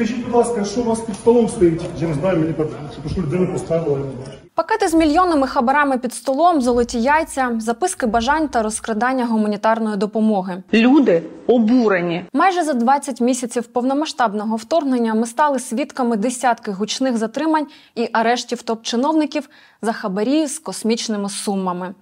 Скажіть, будь ласка, що у вас під столом стоїть? Я не знаю, мені так, людину поставили, я не бачу. Пакети з мільйонними хабарами під столом, золоті яйця, записки бажань та розкрадання гуманітарної допомоги. Люди обурені. Майже за 20 місяців повномасштабного вторгнення ми стали свідками десятки гучних затримань і арештів топ-чиновників за хабарі з космічними сумами.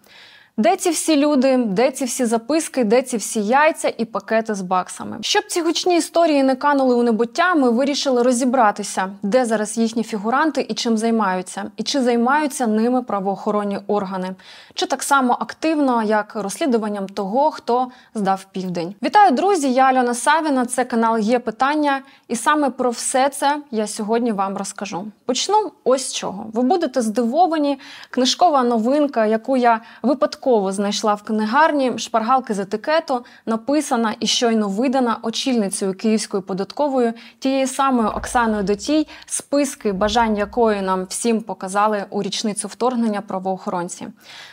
Де ці всі люди, де ці всі записки, де ці всі яйця і пакети з баксами? Щоб ці гучні історії не канули у небуття, ми вирішили розібратися, де зараз їхні фігуранти і чим займаються, і чи займаються ними правоохоронні органи, чи так само активно, як розслідуванням того, хто здав південь. Вітаю, друзі! Я Альона Савіна. Це канал Є питання, і саме про все це я сьогодні вам розкажу. Почну ось з чого. Ви будете здивовані. Книжкова новинка, яку я випадково знайшла в книгарні, шпаргалки з етикету, написана і щойно видана очільницею Київської податкової тією самою Оксаною Дотій, списки бажань якої нам всім показали у річницю вторгнення правоохоронці.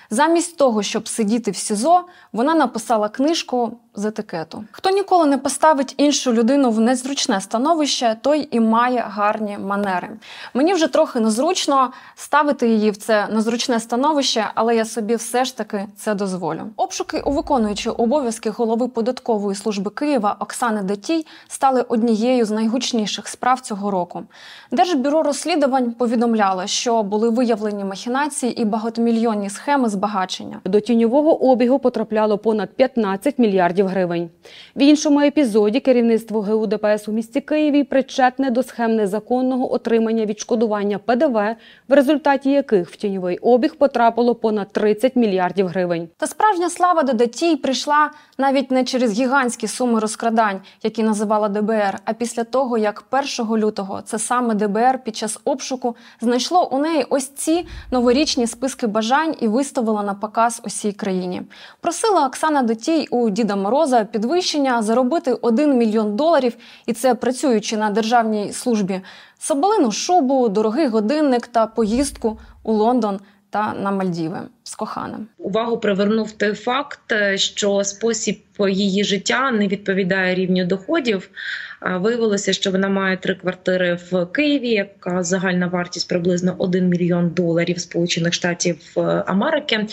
Замість того, щоб сидіти в СІЗО, вона написала книжку з етикету. Хто ніколи не поставить іншу людину в незручне становище, той і має гарні манери. Мені вже трохи незручно ставити її в це незручне становище, але я собі все ж таки це дозволю. Обшуки у виконуючої обов'язки голови податкової служби Києва Оксани Детій стали однією з найгучніших справ цього року. Держбюро розслідувань повідомляло, що були виявлені махінації і багатомільйонні схеми збагачення. До тіньового обігу потрапляло понад 15 мільярдів гривень. В іншому епізоді керівництво ГУ ДПС у місті Києві причетне до схем незаконного отримання відшкодування ПДВ, в результаті яких в тіньовий обіг потрапило понад 30 мільярдів гривень. Та справжня слава до Датій прийшла навіть не через гігантські суми розкрадань, які називала ДБР, а після того, як 1 лютого це саме ДБР під час обшуку знайшло у неї ось ці новорічні списки бажань і виставила на показ усій країні. Просила Оксана Датій у Діда Мороза підвищення заробити 1 мільйон доларів, і це працюючи на державній службі. Соболину шубу, дорогий годинник та поїздку у Лондон та на Мальдіви з коханим. увагу привернув той факт, е, що спосіб її життя не відповідає рівню доходів. Е, Виявилося, що вона має три квартири в Києві, яка загальна вартість приблизно 1 мільйон доларів Сполучених Штатів е, Америки.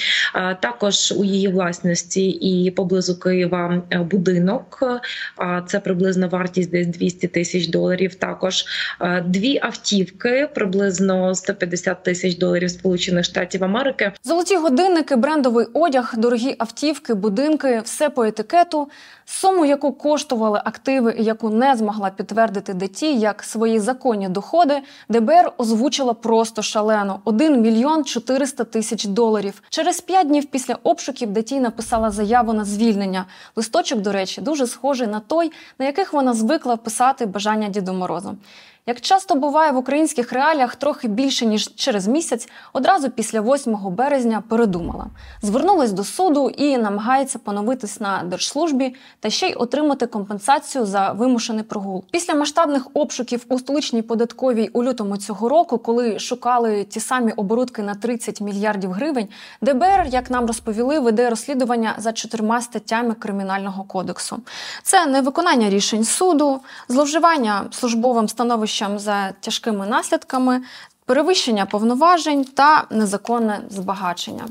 Також у її власності і поблизу Києва будинок. е, Це приблизно вартість десь 200 тисяч доларів. Також дві автівки, приблизно 150 тисяч доларів Сполучених Штатів Америки. Золоті годинники, брендовий одяг, дорогі автівки, будинки все по етикету. Суму, яку коштували активи яку не змогла підтвердити ДТІ як свої законні доходи, ДБР озвучила просто шалено 1 мільйон 400 тисяч доларів. Через п'ять днів після обшуків ДТІ написала заяву на звільнення. Листочок, до речі, дуже схожий на той, на яких вона звикла писати бажання Діду Морозу. Як часто буває в українських реаліях, трохи більше ніж через місяць, одразу після 8 березня передумала. Звернулась до суду і намагається поновитись на держслужбі та ще й отримати компенсацію за вимушений прогул. Після масштабних обшуків у столичній податковій у лютому цього року, коли шукали ті самі оборудки на 30 мільярдів гривень, ДБР, як нам розповіли, веде розслідування за чотирма статтями кримінального кодексу. Це невиконання рішень суду, зловживання службовим становищем за тяжкими наслідками, перевищення повноважень та незаконне збагачення.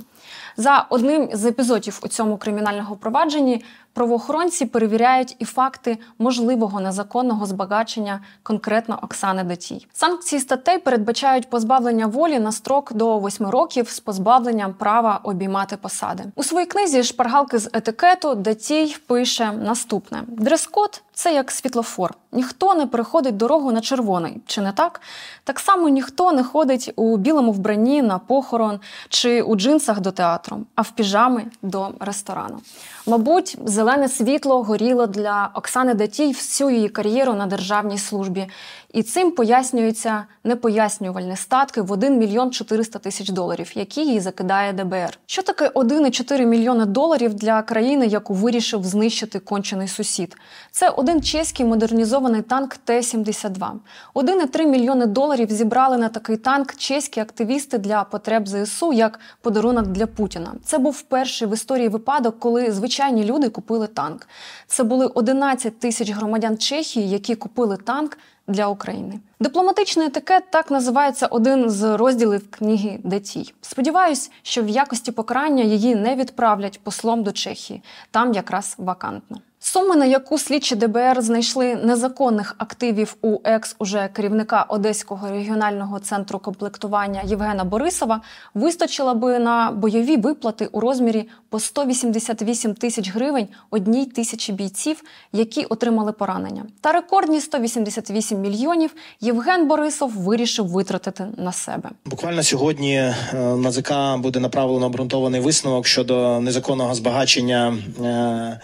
За одним з епізодів у цьому кримінальному провадженні правоохоронці перевіряють і факти можливого незаконного збагачення конкретно Оксани Дотій. Санкції статей передбачають позбавлення волі на строк до 8 років з позбавленням права обіймати посади. У своїй книзі Шпаргалки з етикету Дотій пише наступне: дрес-код – це як світлофор. Ніхто не переходить дорогу на червоний, чи не так? Так само ніхто не ходить у білому вбранні на похорон чи у джинсах до театру, а в піжами до ресторану. Мабуть, зелене світло горіло для Оксани Датій всю її кар'єру на державній службі. І цим пояснюються непояснювальні статки в 1 мільйон 400 тисяч доларів, які їй закидає ДБР. Що таке 1,4 мільйони доларів для країни, яку вирішив знищити кончений сусід? Це один чеський модернізований танк Т-72. 1,3 мільйони доларів зібрали на такий танк чеські активісти для потреб ЗСУ як подарунок для Путіна. Це був перший в історії випадок, коли звичайні люди купили танк. Це були 11 тисяч громадян Чехії, які купили танк для України. Дипломатичний етикет так називається один з розділів книги Детій. Сподіваюсь, що в якості покарання її не відправлять послом до Чехії. Там якраз вакантно. Суми, на яку слідчі ДБР знайшли незаконних активів у екс уже керівника Одеського регіонального центру комплектування Євгена Борисова, вистачило би на бойові виплати у розмірі по 188 тисяч гривень одній тисячі бійців, які отримали поранення. Та рекордні 188 мільйонів Євген Борисов вирішив витратити на себе. Буквально сьогодні е, НАЗК буде направлено обґрунтований висновок щодо незаконного збагачення е,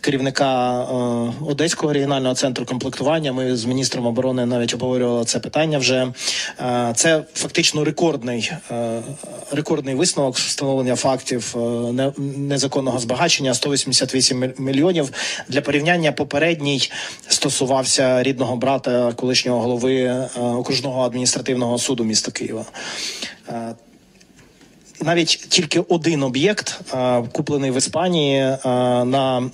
керівника е, Одеського регіонального центру комплектування. Ми з міністром оборони навіть обговорювали це питання. Вже це фактично рекордний рекордний висновок встановлення фактів незаконного збагачення 188 міль- мільйонів. Для порівняння попередній стосувався рідного брата колишнього голови е, окружного адміністративного суду міста Києва. Е, навіть тільки один об'єкт, е, куплений в Іспанії на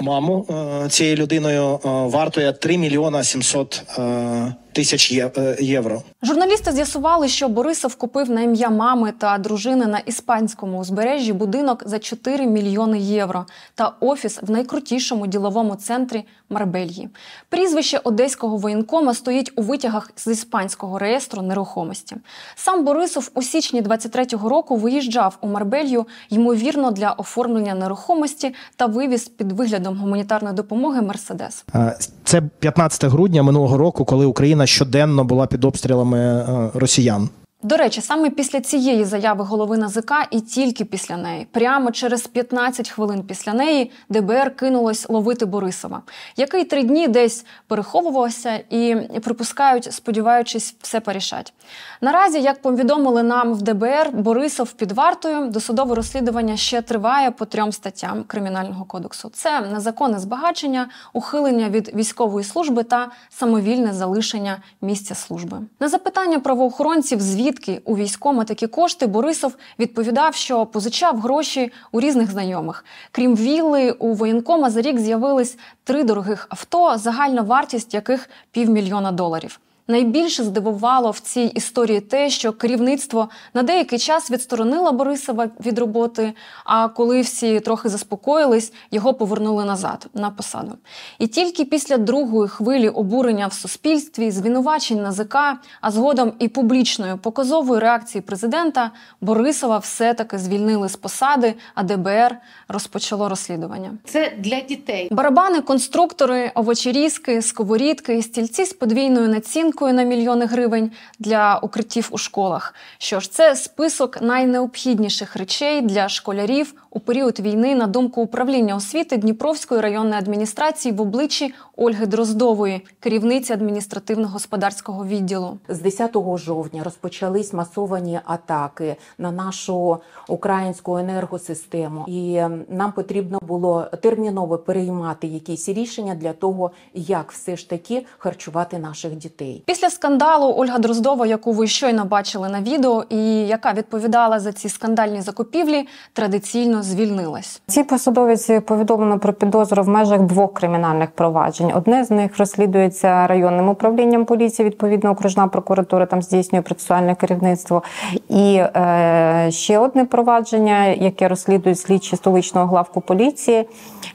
маму цією людиною, вартує 3 мільйона 700 е, тисяч е, євро. Журналісти з'ясували, що Борисов купив на ім'я мами та дружини на іспанському узбережжі будинок за 4 мільйони євро та офіс в найкрутішому діловому центрі Марбельї. Прізвище одеського воєнкома стоїть у витягах з іспанського реєстру нерухомості. Сам Борисов у січні 23-го року виїжджав у Марбелью, ймовірно, для оформлення нерухомості та вивіз під виглядом гуманітарної допомоги Мерседес. Е, Це 15 грудня минулого року, коли Україна щоденно була під обстрілами е, росіян. До речі, саме після цієї заяви голови НАЗК і тільки після неї, прямо через 15 хвилин після неї, ДБР кинулось ловити Борисова, який три дні десь переховувався і припускають, сподіваючись, все порішать. Наразі, як повідомили нам в ДБР, Борисов під вартою досудове розслідування ще триває по трьом статтям кримінального кодексу: це незаконне збагачення, ухилення від військової служби та самовільне залишення місця служби. На запитання правоохоронців, звідки у військома такі кошти, Борисов відповідав, що позичав гроші у різних знайомих. Крім вілли, у воєнкома за рік з'явились три дорогих авто, загальна вартість яких півмільйона доларів. Найбільше здивувало в цій історії те, що керівництво на деякий час відсторонило Борисова від роботи. А коли всі трохи заспокоїлись, його повернули назад на посаду. І тільки після другої хвилі обурення в суспільстві, звинувачень НАЗК, а згодом і публічної показової реакції президента, Борисова все-таки звільнили з посади, а ДБР розпочало розслідування. Це для дітей. Барабани, конструктори, овочерізки, сковорідки, стільці з подвійною націнкою на мільйони гривень для укриттів у школах. Що ж, це список найнеобхідніших речей для школярів у період війни, на думку управління освіти Дніпровської районної адміністрації в обличчі Ольги Дроздової, керівниці адміністративно-господарського відділу. З 10 жовтня розпочались масовані атаки на нашу українську енергосистему, і нам потрібно було терміново переймати якісь рішення для того, як все ж таки харчувати наших дітей. Після скандалу Ольга Дроздова, яку ви щойно бачили на відео, і яка відповідала за ці скандальні закупівлі, традиційно звільнилась. Цій посадовиці повідомлено про підозру в межах двох кримінальних проваджень. Одне з них розслідується районним управлінням поліції, відповідно, окружна прокуратура там здійснює процесуальне керівництво. І е, ще одне провадження, яке розслідують слідчі столичного главку поліції,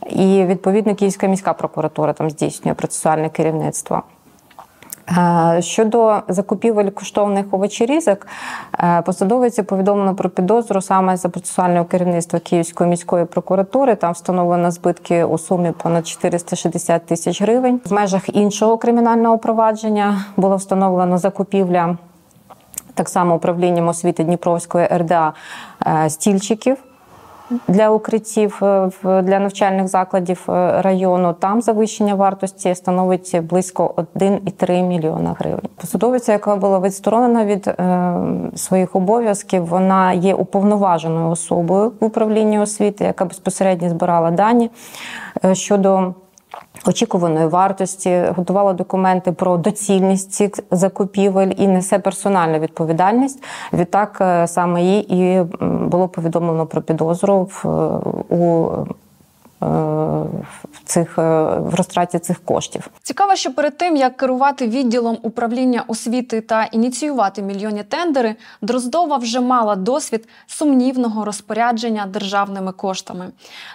і відповідно Київська міська прокуратура там здійснює процесуальне керівництво. Е, Щодо закупівель коштовних овочерізок, е, посадовиці повідомлено про підозру саме за процесуального керівництва Київської міської прокуратури. Там встановлено збитки у сумі понад 460 тисяч гривень. В межах іншого кримінального провадження було встановлено закупівля так само управлінням освіти Дніпровської РДА е, стільчиків для укриттів е, для навчальних закладів е, району. Там завищення вартості становить близько 1,3 мільйона гривень. Посадовиця, яка була відсторонена від е, своїх обов'язків, вона є уповноваженою особою в управлінні освіти, яка безпосередньо збирала дані щодо. Очікуваної вартості готувала документи про доцільність цих закупівель і несе персональну відповідальність. Відтак е, саме їй і було повідомлено про підозру в е, у в цих е, в розтраті цих коштів. Цікаво, що перед тим як керувати відділом управління освіти та ініціювати мільйонні тендери, Дроздова вже мала досвід сумнівного розпорядження державними коштами.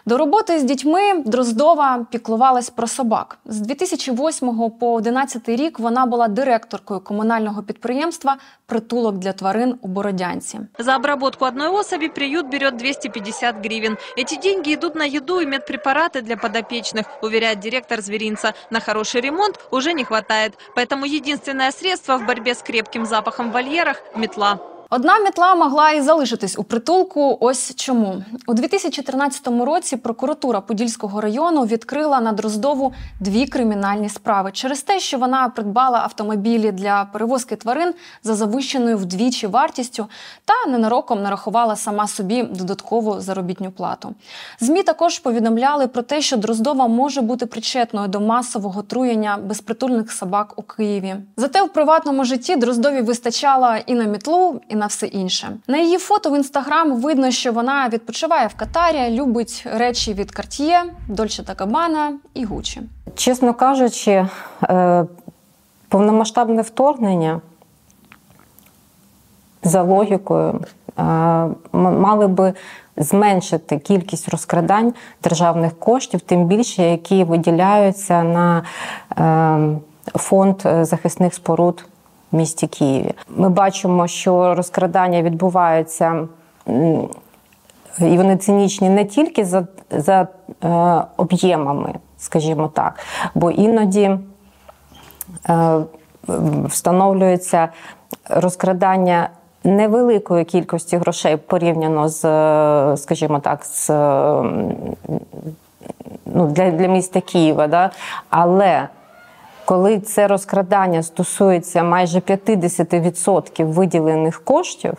До роботи з дітьми Дроздова піклувалась про собак. З 2008 по 2011 рік вона була директоркою комунального підприємства Притулок для тварин у Бородянці. За обработку одной особи приют берет 250 гривен. Эти деньги идут на еду и медпрепараты для подопечных, уверяет директор зверинца. На хороший ремонт уже не хватает. Поэтому единственное средство в борьбе с крепким запахом в вольерах – метла. Одна мітла могла і залишитись у притулку. Ось чому у 2014 році прокуратура Подільського району відкрила на Дроздову дві кримінальні справи через те, що вона придбала автомобілі для перевозки тварин за завищеною вдвічі вартістю та ненароком нарахувала сама собі додаткову заробітню плату. Змі також повідомляли про те, що Дроздова може бути причетною до масового труєння безпритульних собак у Києві. Зате в приватному житті Дроздові вистачало і на мітлу, і на все інше. На її фото в інстаграм видно, що вона відпочиває в Катарі, любить речі від Cartier, Dolce Gabbana і Гуччі. Чесно кажучи, е, повномасштабне вторгнення за логікою е, мали би зменшити кількість розкрадань державних коштів, тим більше які виділяються на е, фонд захисних споруд в місті Києві. Ми бачимо, що розкрадання відбуваються. І вони цинічні не тільки за за е, об'ємами, скажімо так, бо іноді е, встановлюється розкрадання невеликої кількості грошей порівняно з, скажімо так, з ну, для для міста Києва. Да? Але коли це розкрадання стосується майже 50% виділених коштів,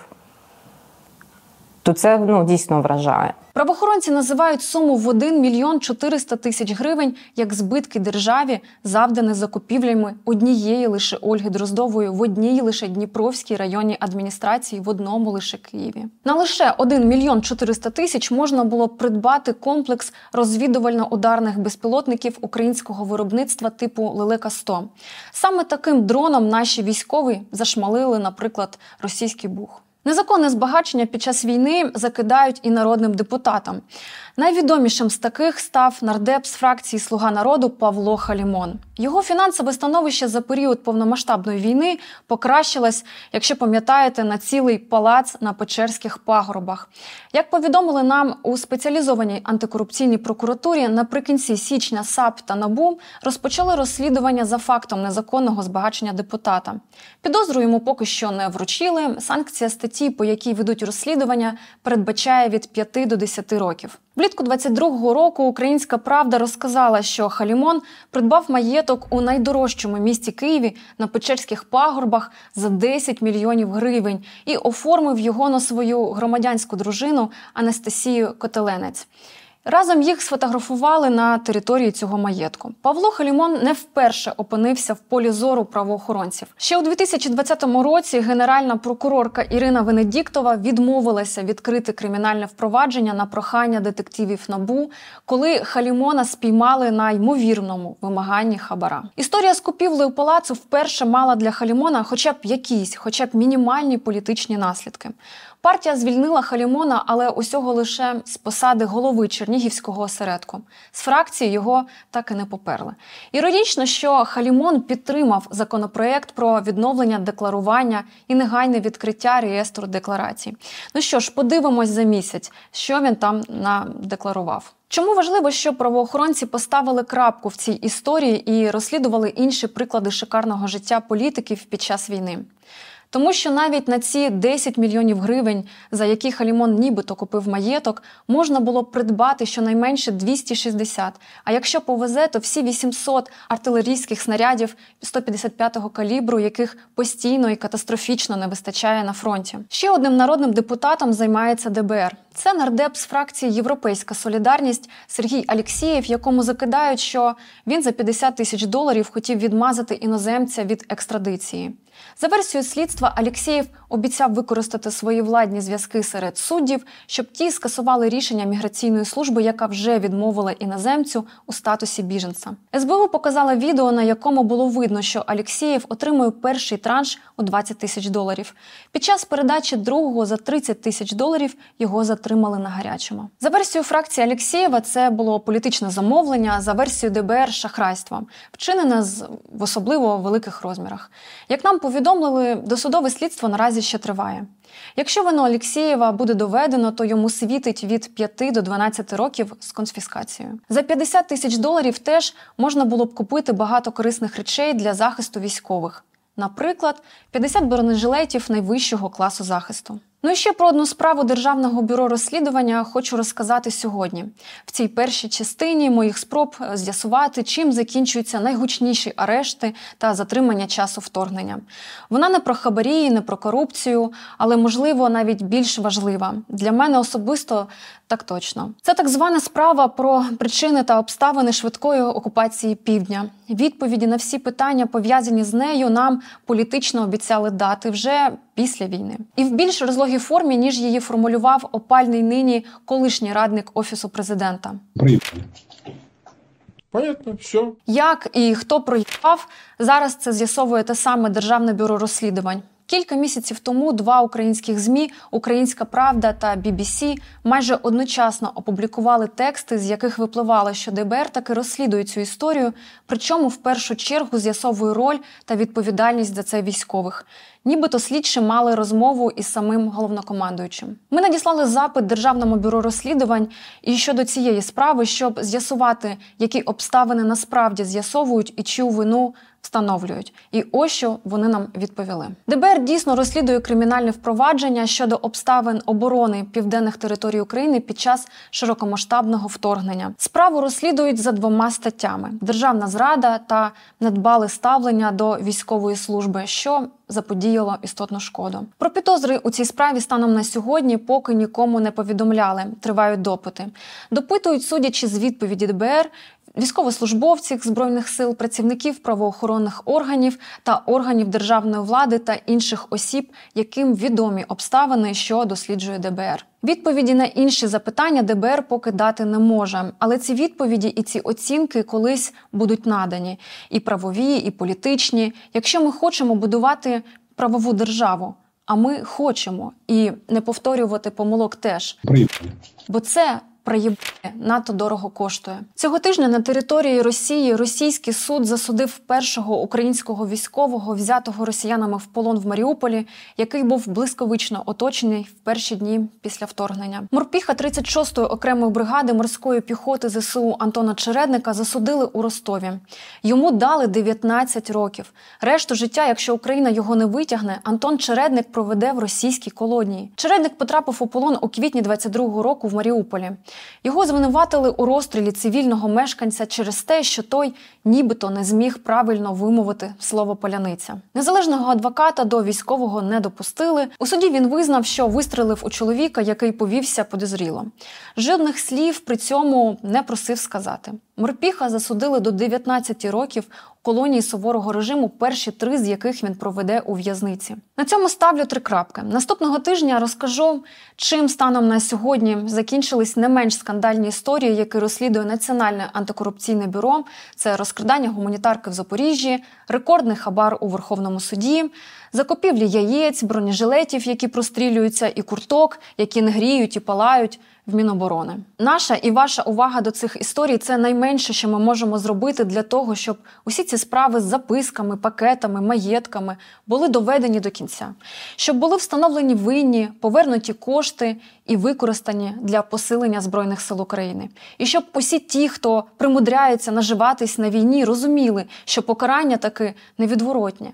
то це ну, дійсно вражає. Правоохоронці називають суму в 1 мільйон 400 тисяч гривень як збитки державі, завдані закупівлями однієї лише Ольги Дроздової в одній лише Дніпровській районній адміністрації в одному лише Києві. На лише 1 мільйон 400 тисяч можна було придбати комплекс розвідувально-ударних безпілотників українського виробництва типу Лелека 100 Саме таким дроном наші військові зашмалили, наприклад, російський бух. Незаконне збагачення під час війни закидають і народним депутатам. Найвідомішим з таких став нардеп з фракції Слуга народу Павло Халімон. Його фінансове становище за період повномасштабної війни покращилось, якщо пам'ятаєте, на цілий палац на Печерських пагорбах. Як повідомили нам у спеціалізованій антикорупційній прокуратурі, наприкінці січня САП та НАБУ розпочали розслідування за фактом незаконного збагачення депутата. Підозру йому поки що не вручили. Санкція статті, по якій ведуть розслідування, передбачає від 5 до 10 років. Влітку 22-го року Українська Правда розказала, що Халімон придбав маєток у найдорожчому місті Києві на Печерських пагорбах за 10 мільйонів гривень і оформив його на свою громадянську дружину Анастасію Котеленець. Разом їх сфотографували на території цього маєтку. Павло Халімон не вперше опинився в полі зору правоохоронців. Ще у 2020 році генеральна прокурорка Ірина Венедіктова відмовилася відкрити кримінальне впровадження на прохання детективів набу, коли Халімона спіймали на ймовірному вимаганні хабара. Історія з купівлею палацу вперше мала для Халімона, хоча б якісь, хоча б мінімальні політичні наслідки. Партія звільнила Халімона, але усього лише з посади голови Чернігівського осередку. З фракції його так і не поперли. Іронічно, що Халімон підтримав законопроект про відновлення декларування і негайне відкриття реєстру декларацій. Ну що ж, подивимось за місяць, що він там надекларував. Чому важливо, що правоохоронці поставили крапку в цій історії і розслідували інші приклади шикарного життя політиків під час війни? Тому що навіть на ці 10 мільйонів гривень, за які Халімон нібито купив маєток, можна було придбати щонайменше 260. А якщо повезе, то всі 800 артилерійських снарядів 155-го калібру, яких постійно і катастрофічно не вистачає на фронті. Ще одним народним депутатом займається ДБР. Це нардеп з фракції Європейська Солідарність Сергій Алєксєєв, якому закидають, що він за 50 тисяч доларів хотів відмазати іноземця від екстрадиції. За версією слідства, Алєксєєв обіцяв використати свої владні зв'язки серед суддів, щоб ті скасували рішення міграційної служби, яка вже відмовила іноземцю у статусі біженця. СБУ показала відео, на якому було видно, що Алєксєєв отримує перший транш у 20 тисяч доларів. Під час передачі другого за 30 тисяч доларів його затримали на гарячому. За версією фракції Алєксєєва, це було політичне замовлення. За версією ДБР шахрайство, вчинене з в особливо великих розмірах. Як нам повідомили, досудове слідство наразі ще триває. Якщо вино Алєксєєва буде доведено, то йому світить від 5 до 12 років з конфіскацією. За 50 тисяч доларів теж можна було б купити багато корисних речей для захисту військових. Наприклад, 50 бронежилетів найвищого класу захисту. Ну і ще про одну справу Державного бюро розслідування хочу розказати сьогодні. В цій першій частині моїх спроб з'ясувати, чим закінчуються найгучніші арешти та затримання часу вторгнення. Вона не про хабарі, не про корупцію, але можливо навіть більш важлива для мене особисто. Так точно, це так звана справа про причини та обставини швидкої окупації півдня. Відповіді на всі питання, пов'язані з нею, нам політично обіцяли дати вже після війни, і в більш розлогій формі ніж її формулював опальний нині колишній радник офісу президента. Понятно, все. Як і хто проїхав, зараз це з'ясовує те саме Державне бюро розслідувань. Кілька місяців тому два українських змі Українська Правда та BBC майже одночасно опублікували тексти, з яких випливало, що ДБР таки розслідує цю історію, причому в першу чергу з'ясовує роль та відповідальність за це військових. Нібито слідчі мали розмову із самим головнокомандуючим. Ми надіслали запит Державному бюро розслідувань і щодо цієї справи, щоб з'ясувати, які обставини насправді з'ясовують і чию вину встановлюють. І ось що вони нам відповіли. ДБР дійсно розслідує кримінальне впровадження щодо обставин оборони південних територій України під час широкомасштабного вторгнення. Справу розслідують за двома статтями: державна зрада та недбале ставлення до військової служби, що заподіяло істотну шкоду. Про підозри у цій справі станом на сьогодні поки нікому не повідомляли. Тривають допити. Допитують, судячи з відповіді ДБР, військовослужбовців збройних сил, працівників правоохоронних органів та органів державної влади та інших осіб, яким відомі обставини, що досліджує ДБР. Відповіді на інші запитання ДБР поки дати не може, але ці відповіді і ці оцінки колись будуть надані і правові, і політичні. Якщо ми хочемо будувати правову державу, а ми хочемо і не повторювати помилок теж, бо це проєбає надто дорого коштує. Цього тижня на території Росії російський суд засудив першого українського військового, взятого росіянами в полон в Маріуполі, який був блискавично оточений в перші дні після вторгнення. Морпіха 36-ї окремої бригади морської піхоти ЗСУ Антона Чередника засудили у Ростові. Йому дали 19 років. Решту життя, якщо Україна його не витягне, Антон Чередник проведе в російській колонії. Чередник потрапив у полон у квітні 22-го року в Маріуполі. Його звинуватили у розстрілі цивільного мешканця через те, що той нібито не зміг правильно вимовити слово поляниця. Незалежного адвоката до військового не допустили. У суді він визнав, що вистрелив у чоловіка, який повівся подозріло. Жодних слів при цьому не просив сказати. Морпіха засудили до 19 років колонії суворого режиму, перші три з яких він проведе у в'язниці. На цьому ставлю три крапки. Наступного тижня розкажу, чим станом на сьогодні закінчились не менш скандальні історії, які розслідує Національне антикорупційне бюро. Це розкрадання гуманітарки в Запоріжжі, рекордний хабар у Верховному суді, закупівлі яєць, бронежилетів, які прострілюються, і курток, які не гріють і палають в Міноборони. Наша і ваша увага до цих історій це найменше, що ми можемо зробити для того, щоб усі ці справи з записками, пакетами, маєтками були доведені до кінця, щоб були встановлені винні, повернуті кошти і використані для посилення збройних сил України, і щоб усі ті, хто примудряється наживатись на війні, розуміли, що покарання таки невідворотнє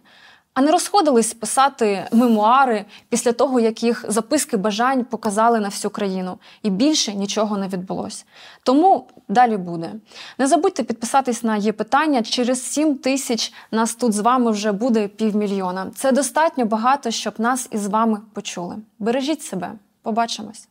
а не розходились писати мемуари після того, як їх записки бажань показали на всю країну, і більше нічого не відбулося. Тому далі буде. Не забудьте підписатись на є питання. Через 7 тисяч нас тут з вами вже буде півмільйона. Це достатньо багато, щоб нас із вами почули. Бережіть себе, побачимось.